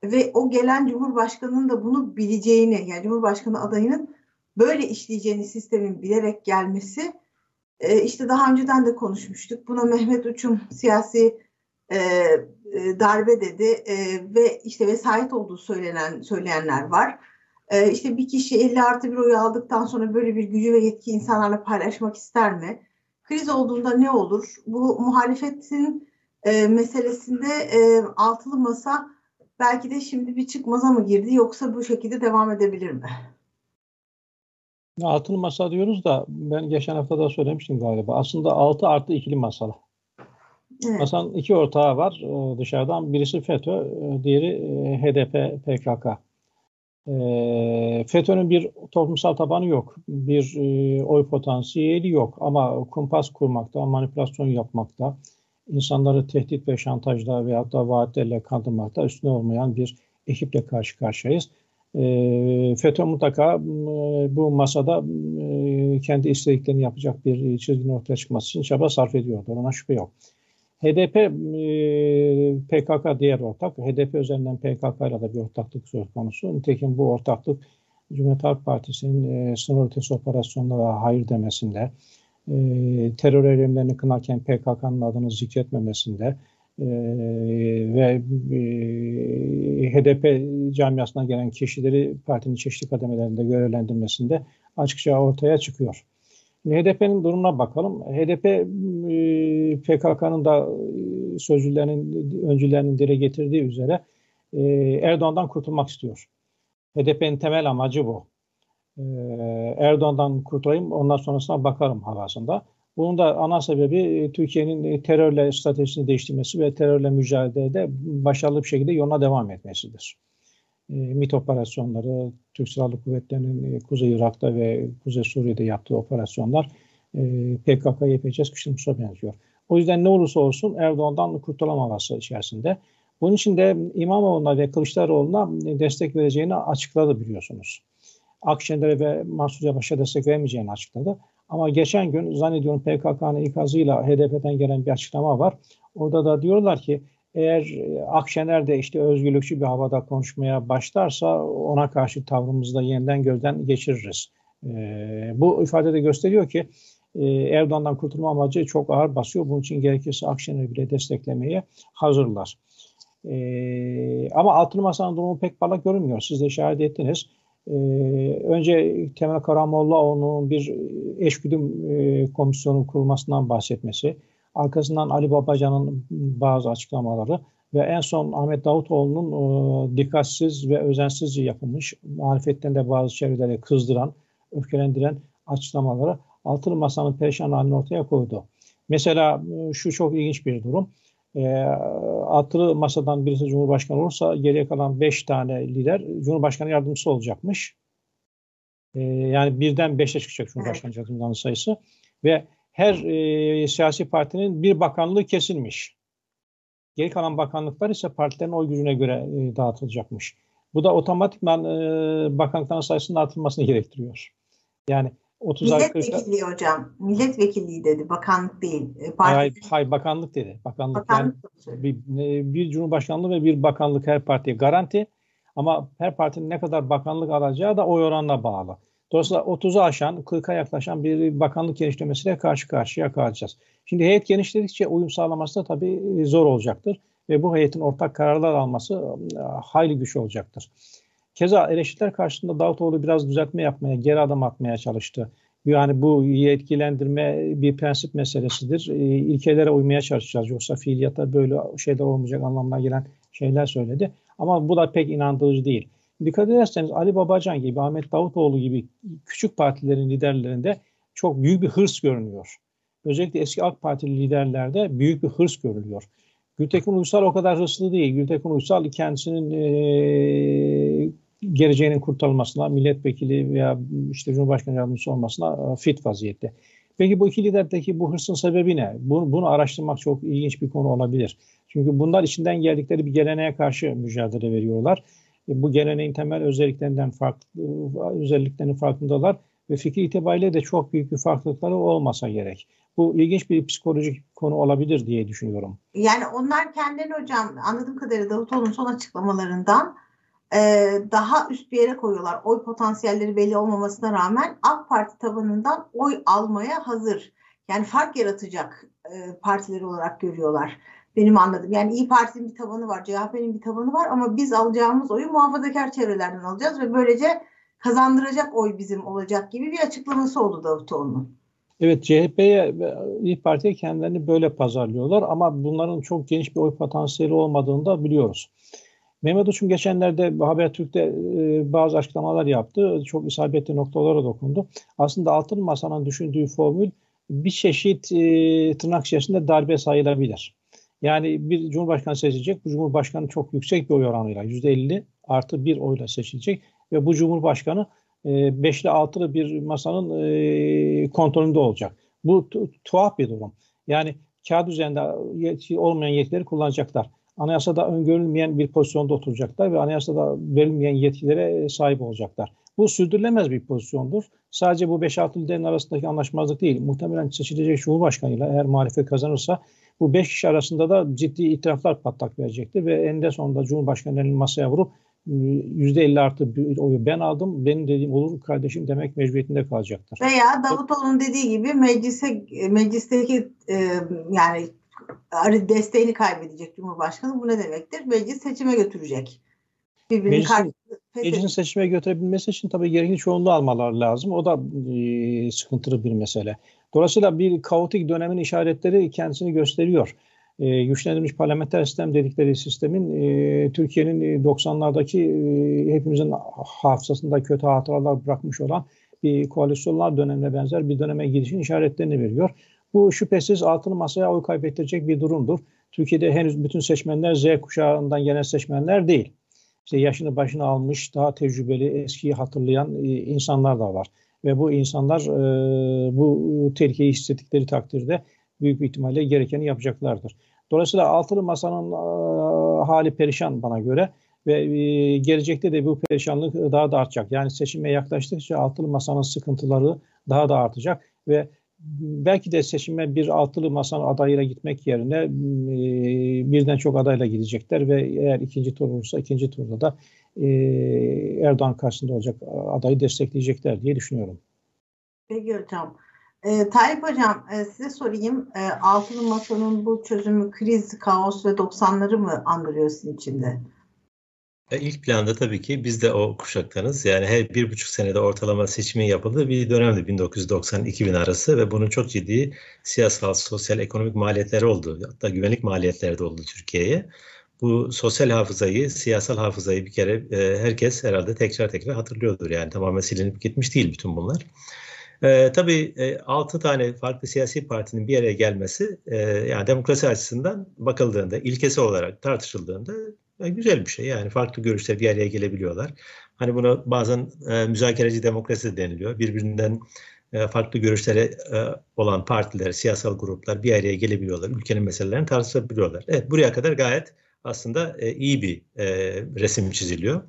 ve o gelen Cumhurbaşkanı'nın da bunu bileceğini, yani Cumhurbaşkanı adayının böyle işleyeceğini sistemin bilerek gelmesi e, işte daha önceden de konuşmuştuk. Buna Mehmet Uçum siyasi e, e, darbe dedi e, ve işte vesayet olduğu söylenen söyleyenler var. E, işte bir kişi 50 artı bir oyu aldıktan sonra böyle bir gücü ve yetki insanlarla paylaşmak ister mi? kriz olduğunda ne olur? Bu muhalefetin e, meselesinde e, altılı masa belki de şimdi bir çıkmaza mı girdi yoksa bu şekilde devam edebilir mi? Altılı masa diyoruz da ben geçen hafta da söylemiştim galiba. Aslında altı artı ikili masalı. Evet. Masanın iki ortağı var e, dışarıdan. Birisi FETÖ, e, diğeri e, HDP, PKK. FETÖ'nün bir toplumsal tabanı yok. Bir oy potansiyeli yok. Ama kumpas kurmakta, manipülasyon yapmakta, insanları tehdit ve şantajla veyahut da vaatlerle kandırmakta üstüne olmayan bir ekiple karşı karşıyayız. FETÖ mutlaka bu masada kendi istediklerini yapacak bir çizginin ortaya çıkması için çaba sarf ediyordur. Ona şüphe yok. HDP e, PKK diğer ortak. HDP üzerinden PKK ile de bir ortaklık söz konusu. Nitekim bu ortaklık Cumhuriyet Halk Partisi'nin e, sınır ötesi operasyonlara hayır demesinde, e, terör eylemlerini kınarken PKK'nın adını zikretmemesinde e, ve e, HDP camiasına gelen kişileri partinin çeşitli kademelerinde görevlendirmesinde açıkça ortaya çıkıyor. HDP'nin durumuna bakalım. HDP e, PKK'nın da e, sözcülerinin, öncülerinin dile getirdiği üzere e, Erdoğan'dan kurtulmak istiyor. HDP'nin temel amacı bu. Erdoğan'dan kurtulayım ondan sonrasına bakarım havasında. Bunun da ana sebebi Türkiye'nin terörle stratejisini değiştirmesi ve terörle mücadelede başarılı bir şekilde yoluna devam etmesidir. E, MİT operasyonları, Türk Silahlı Kuvvetleri'nin e, Kuzey Irak'ta ve Kuzey Suriye'de yaptığı operasyonlar e, PKK, YPG sıkıştırmışa benziyor. O yüzden ne olursa olsun Erdoğan'dan kurtulamaması içerisinde. Bunun için de İmamoğlu'na ve Kılıçdaroğlu'na destek vereceğini açıkladı biliyorsunuz. Akşener'e ve Mansur Yavaş'a destek vermeyeceğini açıkladı. Ama geçen gün zannediyorum PKK'nın ikazıyla HDP'den gelen bir açıklama var. Orada da diyorlar ki eğer e, Akşener de işte özgürlükçü bir havada konuşmaya başlarsa ona karşı tavrımızı da yeniden gözden geçiririz. E, bu ifade de gösteriyor ki e, Erdoğan'dan kurtulma amacı çok ağır basıyor. Bunun için gerekirse Akşener'i bile desteklemeye hazırlar. E, ama Altılı Masa'nın durumu pek parlak görünmüyor. Siz de şahit ettiniz. E, önce Temel Karamollaoğlu'nun bir eşgüdüm e, komisyonu kurulmasından bahsetmesi, Arkasından Ali Babacan'ın bazı açıklamaları ve en son Ahmet Davutoğlu'nun e, dikkatsiz ve özensizce yapılmış, muhalefetten de bazı çevreleri kızdıran, öfkelendiren açıklamaları altılı masanın perişan halini ortaya koydu. Mesela e, şu çok ilginç bir durum. E, altılı masadan birisi Cumhurbaşkanı olursa geriye kalan beş tane lider Cumhurbaşkanı yardımcısı olacakmış. E, yani birden beşe çıkacak Cumhurbaşkanı yardımcılarının sayısı. Ve her e, siyasi partinin bir bakanlığı kesilmiş. Geri kalan bakanlıklar ise partilerin oy gücüne göre e, dağıtılacakmış. Bu da otomatikman e, bakanlıkların sayısının artırılmasını gerektiriyor. Yani 30 Milletvekilliği hocam. Milletvekilliği dedi. Bakanlık değil. E, parti... Hayır, hayır bakanlık dedi. Bakanlık, bakanlık yani bir, e, bir cumhurbaşkanlığı ve bir bakanlık her partiye garanti. Ama her partinin ne kadar bakanlık alacağı da oy oranına bağlı. Dolayısıyla 30'u aşan, 40'a yaklaşan bir bakanlık genişlemesiyle karşı karşıya kalacağız. Şimdi heyet genişledikçe uyum sağlaması da tabii e, zor olacaktır. Ve bu heyetin ortak kararlar alması e, hayli güç olacaktır. Keza eleştiriler karşısında Davutoğlu biraz düzeltme yapmaya, geri adım atmaya çalıştı. Yani bu yetkilendirme bir prensip meselesidir. E, ilkelere uymaya çalışacağız. Yoksa fiiliyata böyle şeyler olmayacak anlamına gelen şeyler söyledi. Ama bu da pek inandırıcı değil. Dikkat ederseniz Ali Babacan gibi, Ahmet Davutoğlu gibi küçük partilerin liderlerinde çok büyük bir hırs görünüyor. Özellikle eski AK Partili liderlerde büyük bir hırs görülüyor. Gültekin Uysal o kadar hırslı değil. Gültekin Uysal kendisinin e, geleceğinin kurtarılmasına, milletvekili veya işte Cumhurbaşkanı yardımcısı olmasına fit vaziyette. Peki bu iki liderdeki bu hırsın sebebi ne? Bunu, bunu araştırmak çok ilginç bir konu olabilir. Çünkü bunlar içinden geldikleri bir geleneğe karşı mücadele veriyorlar e, bu geleneğin temel özelliklerinden farklı özelliklerinin farkındalar ve fikir itibariyle de çok büyük bir farklılıkları olmasa gerek. Bu ilginç bir psikolojik konu olabilir diye düşünüyorum. Yani onlar kendilerini hocam anladığım kadarıyla Davutoğlu'nun son açıklamalarından e, daha üst bir yere koyuyorlar. Oy potansiyelleri belli olmamasına rağmen AK Parti tabanından oy almaya hazır. Yani fark yaratacak e, partileri olarak görüyorlar. Benim anladığım. Yani İyi Parti'nin bir tabanı var, CHP'nin bir tabanı var ama biz alacağımız oyu muhafazakar çevrelerden alacağız ve böylece kazandıracak oy bizim olacak gibi bir açıklaması oldu Davutoğlu'nun. Evet CHP'ye ve İyi Parti'ye kendilerini böyle pazarlıyorlar ama bunların çok geniş bir oy potansiyeli olmadığını da biliyoruz. Mehmet Uçum geçenlerde Habertürk'te e, bazı açıklamalar yaptı. Çok isabetli noktalara dokundu. Aslında Altın Masa'nın düşündüğü formül bir çeşit e, tırnak içerisinde darbe sayılabilir. Yani bir cumhurbaşkanı seçilecek. Bu cumhurbaşkanı çok yüksek bir oy oranıyla %50 artı bir oyla seçilecek. ve bu Cumhurbaşkanı e, beşli altılı bir masanın e, kontrolünde olacak. Bu tuhaf bir durum. Yani kağıt üzerinde yetki olmayan yetkileri kullanacaklar. Anayasada öngörülmeyen bir pozisyonda oturacaklar ve anayasada verilmeyen yetkilere sahip olacaklar. Bu sürdürülemez bir pozisyondur. Sadece bu 5-6 liderin arasındaki anlaşmazlık değil. Muhtemelen seçilecek Cumhurbaşkanıyla eğer muhalefet kazanırsa bu 5 kişi arasında da ciddi itiraflar patlak verecektir ve eninde sonunda Cumhurbaşkanı'nın masaya vurup %50 artı bir oyu ben aldım, benim dediğim olur kardeşim demek mecburiyetinde kalacaktır. Veya Davutoğlu'nun dediği gibi meclise meclisteki e, yani desteğini kaybedecek Cumhurbaşkanı. Bu ne demektir? Meclis seçime götürecek. Meclisin, meclisin seçime götürebilmesi için tabii gerekli çoğunluğu almaları lazım. O da e, sıkıntılı bir mesele. Dolayısıyla bir kaotik dönemin işaretleri kendisini gösteriyor e, güçlendirilmiş parlamenter sistem dedikleri sistemin e, Türkiye'nin 90'lardaki e, hepimizin hafızasında kötü hatıralar bırakmış olan bir koalisyonlar dönemine benzer bir döneme gidişin işaretlerini veriyor. Bu şüphesiz altını masaya oy kaybettirecek bir durumdur. Türkiye'de henüz bütün seçmenler Z kuşağından gelen seçmenler değil. İşte yaşını başına almış, daha tecrübeli, eskiyi hatırlayan e, insanlar da var. Ve bu insanlar e, bu tehlikeyi hissettikleri takdirde büyük bir ihtimalle gerekeni yapacaklardır. Dolayısıyla altılı masanın e, hali perişan bana göre ve e, gelecekte de bu perişanlık daha da artacak. Yani seçime yaklaştıkça altılı masanın sıkıntıları daha da artacak ve belki de seçime bir altılı masanın adayıyla gitmek yerine e, birden çok adayla gidecekler ve eğer ikinci tur olursa ikinci turda da e, Erdoğan karşısında olacak adayı destekleyecekler diye düşünüyorum. Peki hocam. E, Tayyip Hocam e, size sorayım. E, Altılı Masa'nın bu çözümü kriz, kaos ve 90'ları mı andırıyor sizin içinde? E, ilk planda tabii ki biz de o kuşaktanız. Yani her bir buçuk senede ortalama seçimin yapıldığı bir dönemdi 1990-2000 arası ve bunun çok ciddi siyasal, sosyal, ekonomik maliyetleri oldu. Hatta güvenlik maliyetleri de oldu Türkiye'ye. Bu sosyal hafızayı, siyasal hafızayı bir kere e, herkes herhalde tekrar tekrar hatırlıyordur. Yani tamamen silinip gitmiş değil bütün bunlar. E, tabii e, 6 tane farklı siyasi partinin bir araya gelmesi e, yani demokrasi açısından bakıldığında, ilkesi olarak tartışıldığında e, güzel bir şey. Yani farklı görüşler bir araya gelebiliyorlar. Hani buna bazen e, müzakereci demokrasi de deniliyor. Birbirinden e, farklı görüşlere e, olan partiler, siyasal gruplar bir araya gelebiliyorlar. Ülkenin meselelerini tartışabiliyorlar. Evet buraya kadar gayet aslında e, iyi bir e, resim çiziliyor.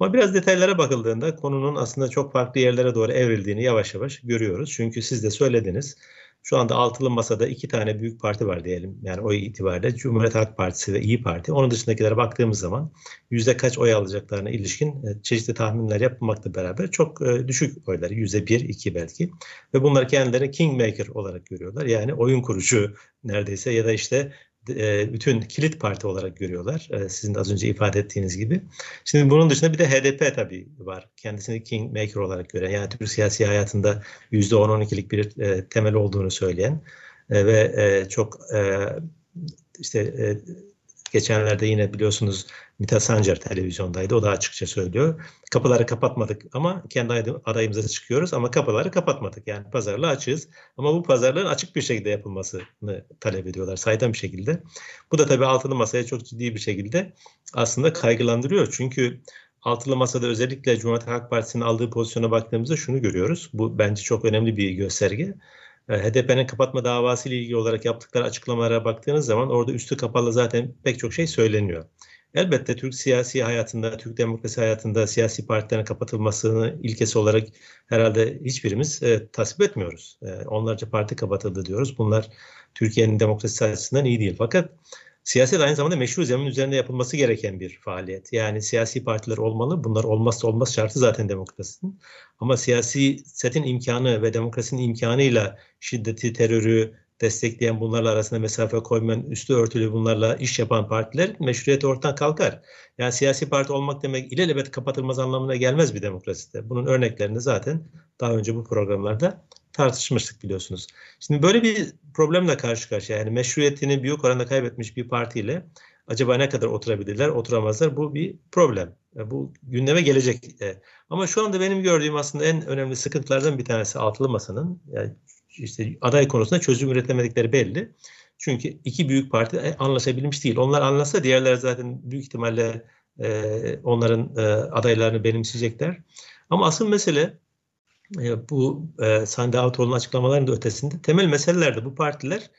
Ama biraz detaylara bakıldığında konunun aslında çok farklı yerlere doğru evrildiğini yavaş yavaş görüyoruz. Çünkü siz de söylediniz. Şu anda altılı masada iki tane büyük parti var diyelim. Yani oy itibariyle Cumhuriyet Halk Partisi ve İyi Parti. Onun dışındakilere baktığımız zaman yüzde kaç oy alacaklarına ilişkin e, çeşitli tahminler yapılmakla beraber çok düşük oylar. Yüzde bir, iki belki. Ve bunları kendilerini kingmaker olarak görüyorlar. Yani oyun kurucu neredeyse ya da işte e, bütün kilit parti olarak görüyorlar. E, sizin de az önce ifade ettiğiniz gibi. Şimdi bunun dışında bir de HDP tabii var. Kendisini kingmaker olarak gören yani Türk siyasi hayatında %10-12'lik bir e, temel olduğunu söyleyen ve çok işte Geçenlerde yine biliyorsunuz Mithat Sancar televizyondaydı. O da açıkça söylüyor. Kapıları kapatmadık ama kendi adayımıza çıkıyoruz ama kapıları kapatmadık. Yani pazarlığa açığız. Ama bu pazarlığın açık bir şekilde yapılmasını talep ediyorlar. Saydam bir şekilde. Bu da tabii altılı masaya çok ciddi bir şekilde aslında kaygılandırıyor. Çünkü altılı masada özellikle Cumhuriyet Halk Partisi'nin aldığı pozisyona baktığımızda şunu görüyoruz. Bu bence çok önemli bir gösterge. E, HDP'nin kapatma davası ile ilgili olarak yaptıkları açıklamalara baktığınız zaman orada üstü kapalı zaten pek çok şey söyleniyor. Elbette Türk siyasi hayatında, Türk demokrasi hayatında siyasi partilerin kapatılmasını ilkesi olarak herhalde hiçbirimiz e, tasvip etmiyoruz. E, onlarca parti kapatıldı diyoruz. Bunlar Türkiye'nin demokrasi açısından iyi değil. Fakat Siyaset aynı zamanda meşru zemin üzerinde yapılması gereken bir faaliyet. Yani siyasi partiler olmalı. Bunlar olmazsa olmaz şartı zaten demokrasinin. Ama siyasi setin imkanı ve demokrasinin imkanıyla şiddeti, terörü destekleyen bunlarla arasında mesafe koymayan, üstü örtülü bunlarla iş yapan partiler meşruiyeti ortadan kalkar. Yani siyasi parti olmak demek ilelebet kapatılmaz anlamına gelmez bir demokraside. Bunun örneklerini zaten daha önce bu programlarda tartışmıştık biliyorsunuz. Şimdi böyle bir problemle karşı karşıya yani meşruiyetini büyük oranda kaybetmiş bir partiyle acaba ne kadar oturabilirler, oturamazlar bu bir problem. E, bu gündeme gelecek. E, ama şu anda benim gördüğüm aslında en önemli sıkıntılardan bir tanesi altılı masanın yani işte aday konusunda çözüm üretemedikleri belli. Çünkü iki büyük parti e, anlaşabilmiş değil. Onlar anlasa diğerler zaten büyük ihtimalle e, onların e, adaylarını benimseyecekler. Ama asıl mesele e, bu e, Sande Avtoğlu'nun açıklamalarının da ötesinde temel meselelerde bu partiler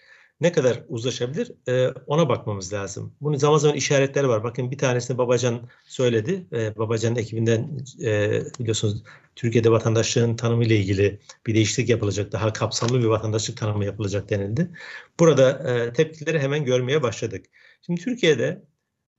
ne kadar uzlaşabilir e, ona bakmamız lazım. Bunun zaman zaman işaretleri var. Bakın bir tanesini Babacan söyledi. E, Babacan'ın ekibinden e, biliyorsunuz Türkiye'de vatandaşlığın tanımı ile ilgili bir değişiklik yapılacak. Daha kapsamlı bir vatandaşlık tanımı yapılacak denildi. Burada e, tepkileri hemen görmeye başladık. Şimdi Türkiye'de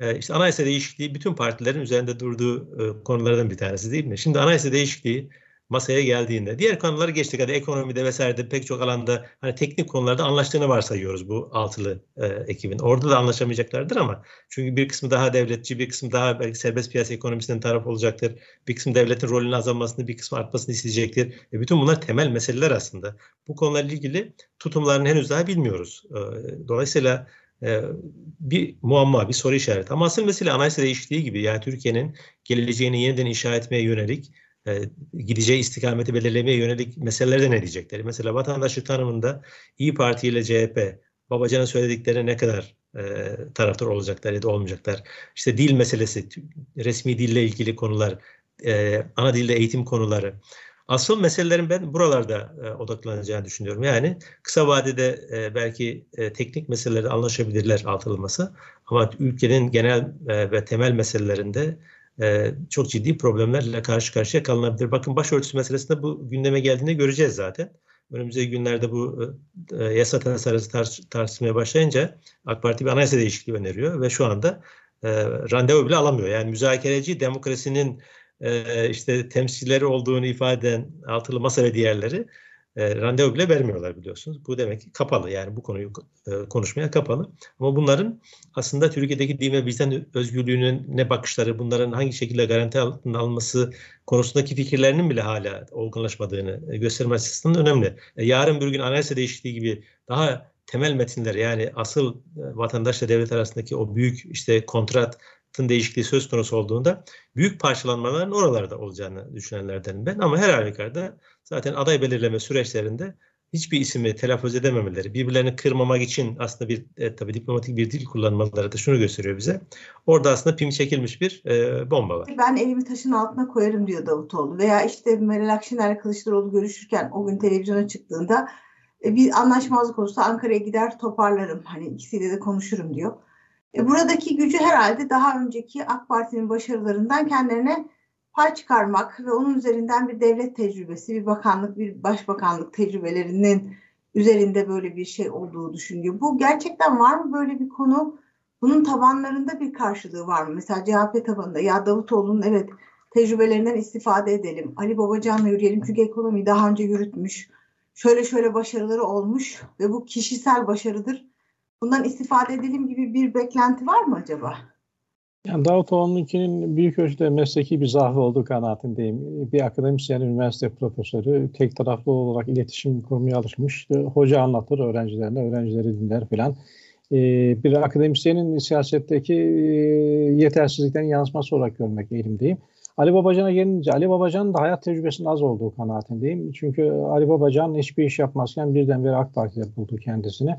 e, işte anayasa değişikliği bütün partilerin üzerinde durduğu e, konulardan bir tanesi değil mi? Şimdi anayasa değişikliği masaya geldiğinde. Diğer konuları geçtik. Hadi ekonomide vesairede pek çok alanda hani teknik konularda anlaştığını varsayıyoruz bu altılı e, ekibin. Orada da anlaşamayacaklardır ama çünkü bir kısmı daha devletçi, bir kısmı daha belki serbest piyasa ekonomisinden taraf olacaktır. Bir kısmı devletin rolünün azalmasını, bir kısmı artmasını isteyecektir. E, bütün bunlar temel meseleler aslında. Bu konularla ilgili tutumlarını henüz daha bilmiyoruz. E, dolayısıyla e, bir muamma, bir soru işareti. Ama asıl mesele anayasa değişikliği gibi. Yani Türkiye'nin geleceğini yeniden inşa etmeye yönelik e, gideceği istikameti belirlemeye yönelik meselelerde ne diyecekleri. Mesela vatandaşlık tanımında İyi Parti ile CHP Babacan'ın söylediklerine ne kadar e, taraftar olacaklar ya da olmayacaklar. İşte dil meselesi, resmi dille ilgili konular, e, ana dilde eğitim konuları. Asıl meselelerin ben buralarda e, odaklanacağını düşünüyorum. Yani kısa vadede e, belki e, teknik meselelerde anlaşabilirler artırılması ama ülkenin genel e, ve temel meselelerinde e, çok ciddi problemlerle karşı karşıya kalınabilir. Bakın başörtüsü meselesinde bu gündeme geldiğinde göreceğiz zaten. Önümüzdeki günlerde bu e, yasa tasarısı tar tartışmaya başlayınca AK Parti bir anayasa değişikliği öneriyor ve şu anda e, randevu bile alamıyor. Yani müzakereci demokrasinin e, işte temsilcileri olduğunu ifade eden altılı masa ve diğerleri e, randevu bile vermiyorlar biliyorsunuz. Bu demek ki kapalı yani bu konuyu e, konuşmaya kapalı. Ama bunların aslında Türkiye'deki din ve vicdan özgürlüğünün ne bakışları, bunların hangi şekilde garanti altına alınması konusundaki fikirlerinin bile hala olgunlaşmadığını e, gösterme açısından önemli. E, yarın bir gün anayasa değişikliği gibi daha temel metinler yani asıl vatandaşla devlet arasındaki o büyük işte kontrat değişikliği söz konusu olduğunda büyük parçalanmaların oralarda olacağını düşünenlerdenim ben. Ama her halükarda zaten aday belirleme süreçlerinde hiçbir ismi telaffuz edememeleri, birbirlerini kırmamak için aslında bir e, tabii diplomatik bir dil kullanmaları da şunu gösteriyor bize. Orada aslında pim çekilmiş bir e, bomba var. Ben elimi taşın altına koyarım diyor Davutoğlu. Veya işte Meral Akşener Kılıçdaroğlu görüşürken o gün televizyona çıktığında e, bir anlaşmazlık olursa Ankara'ya gider toparlarım. Hani ikisiyle de konuşurum diyor. E, buradaki gücü herhalde daha önceki AK Parti'nin başarılarından kendilerine pay çıkarmak ve onun üzerinden bir devlet tecrübesi, bir bakanlık, bir başbakanlık tecrübelerinin üzerinde böyle bir şey olduğu düşünüyor. Bu gerçekten var mı böyle bir konu? Bunun tabanlarında bir karşılığı var mı? Mesela CHP tabanında ya Davutoğlu'nun evet tecrübelerinden istifade edelim. Ali Babacan'la yürüyelim çünkü ekonomiyi daha önce yürütmüş. Şöyle şöyle başarıları olmuş ve bu kişisel başarıdır bundan istifade edelim gibi bir beklenti var mı acaba? Yani Davutoğlu'nunkinin büyük ölçüde mesleki bir zaafı olduğu kanaatindeyim. Bir akademisyen, üniversite profesörü tek taraflı olarak iletişim kurmaya alışmış. Hoca anlatır öğrencilerine, öğrencileri dinler filan. Ee, bir akademisyenin siyasetteki e, yetersizlikten yansıması olarak görmek eğilimdeyim. Ali Babacan'a gelince Ali Babacan'ın da hayat tecrübesinin az olduğu kanaatindeyim. Çünkü Ali Babacan hiçbir iş yapmazken birdenbire AK Parti'de buldu kendisini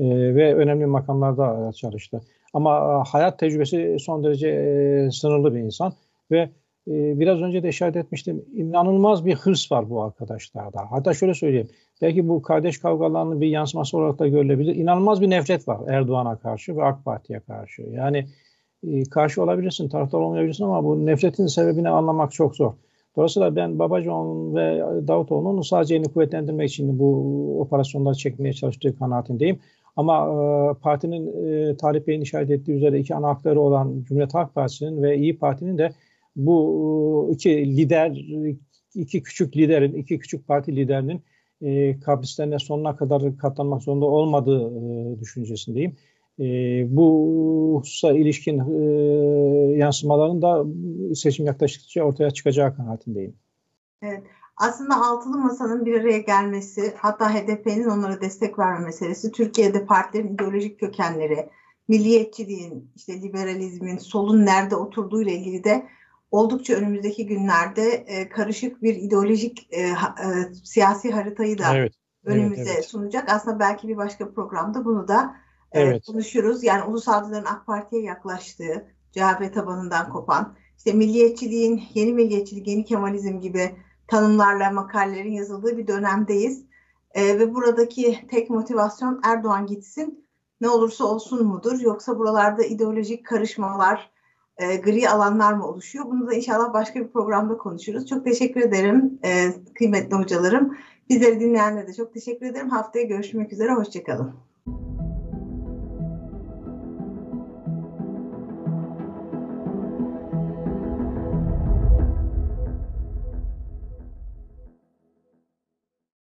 e, ve önemli makamlarda e, çalıştı. Ama e, hayat tecrübesi son derece e, sınırlı bir insan ve biraz önce de işaret etmiştim. İnanılmaz bir hırs var bu arkadaşlarda. Hatta şöyle söyleyeyim. Belki bu kardeş kavgalarının bir yansıması olarak da görülebilir. İnanılmaz bir nefret var Erdoğan'a karşı ve AK Parti'ye karşı. Yani karşı olabilirsin, taraftar olmayabilirsin ama bu nefretin sebebini anlamak çok zor. Dolayısıyla ben Babacan ve Davutoğlu'nun sadece elini kuvvetlendirmek için bu operasyonları çekmeye çalıştığı kanaatindeyim. Ama e, partinin e, Talip Bey'in işaret ettiği üzere iki ana hakları olan Cumhuriyet Halk Partisi'nin ve İyi Parti'nin de bu e, iki lider, iki küçük liderin, iki küçük parti liderinin e, kaprislerine sonuna kadar katlanmak zorunda olmadığı e, düşüncesindeyim. E, bu hususa ilişkin e, yansımaların da seçim yaklaştıkça ortaya çıkacağı kanaatindeyim. Evet aslında altılı masanın bir araya gelmesi, hatta HDP'nin onlara destek verme meselesi, Türkiye'de partilerin ideolojik kökenleri, milliyetçiliğin, işte liberalizmin, solun nerede oturduğu ile ilgili de oldukça önümüzdeki günlerde e, karışık bir ideolojik e, e, siyasi haritayı da evet, önümüze evet, evet. sunacak. Aslında belki bir başka programda bunu da e, evet. konuşuruz. Yani ulusalcıların AK Parti'ye yaklaştığı, CHP tabanından kopan, işte milliyetçiliğin, yeni milliyetçilik, yeni Kemalizm gibi tanımlarla makalelerin yazıldığı bir dönemdeyiz. E, ve buradaki tek motivasyon Erdoğan gitsin, ne olursa olsun mudur? Yoksa buralarda ideolojik karışmalar, e, gri alanlar mı oluşuyor? Bunu da inşallah başka bir programda konuşuruz. Çok teşekkür ederim e, kıymetli hocalarım. Bizleri dinleyenlere de çok teşekkür ederim. Haftaya görüşmek üzere. Hoşçakalın.